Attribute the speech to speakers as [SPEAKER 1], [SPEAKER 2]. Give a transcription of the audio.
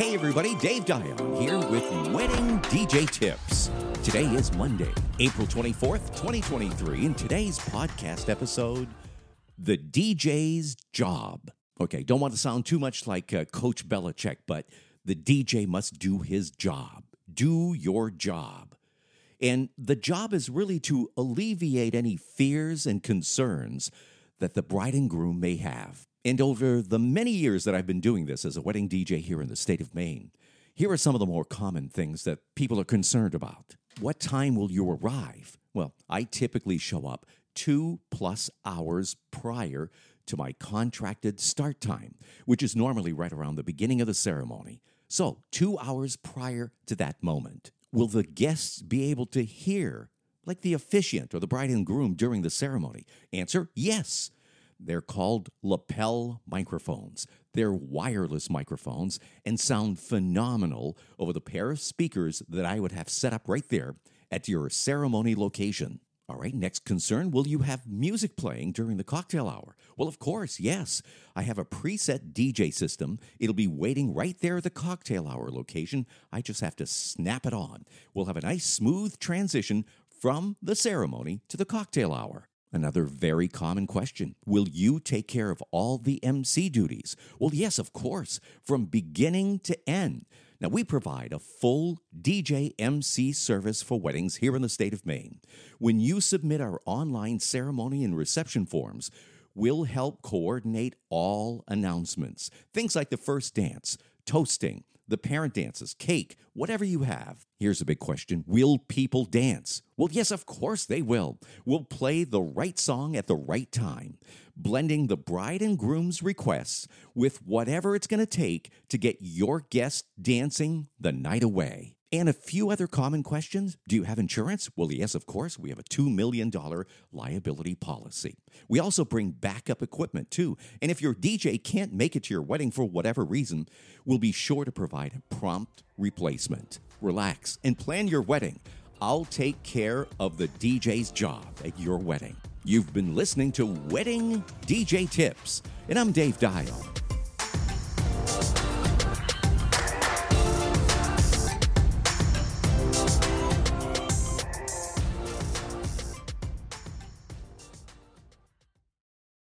[SPEAKER 1] Hey everybody, Dave Dion here with Wedding DJ Tips. Today is Monday, April 24th, 2023, and today's podcast episode The DJ's Job. Okay, don't want to sound too much like uh, Coach Belichick, but the DJ must do his job. Do your job. And the job is really to alleviate any fears and concerns that the bride and groom may have. And over the many years that I've been doing this as a wedding DJ here in the state of Maine, here are some of the more common things that people are concerned about. What time will you arrive? Well, I typically show up two plus hours prior to my contracted start time, which is normally right around the beginning of the ceremony. So, two hours prior to that moment, will the guests be able to hear, like the officiant or the bride and groom during the ceremony? Answer yes. They're called lapel microphones. They're wireless microphones and sound phenomenal over the pair of speakers that I would have set up right there at your ceremony location. All right, next concern will you have music playing during the cocktail hour? Well, of course, yes. I have a preset DJ system. It'll be waiting right there at the cocktail hour location. I just have to snap it on. We'll have a nice smooth transition from the ceremony to the cocktail hour. Another very common question Will you take care of all the MC duties? Well, yes, of course, from beginning to end. Now, we provide a full DJ MC service for weddings here in the state of Maine. When you submit our online ceremony and reception forms, we'll help coordinate all announcements. Things like the first dance, toasting, the parent dances, cake, whatever you have. Here's a big question Will people dance? Well, yes, of course they will. We'll play the right song at the right time, blending the bride and groom's requests with whatever it's going to take to get your guests dancing the night away. And a few other common questions. Do you have insurance? Well, yes, of course. We have a $2 million liability policy. We also bring backup equipment too. And if your DJ can't make it to your wedding for whatever reason, we'll be sure to provide a prompt replacement. Relax and plan your wedding. I'll take care of the DJ's job at your wedding. You've been listening to Wedding DJ Tips, and I'm Dave Dial.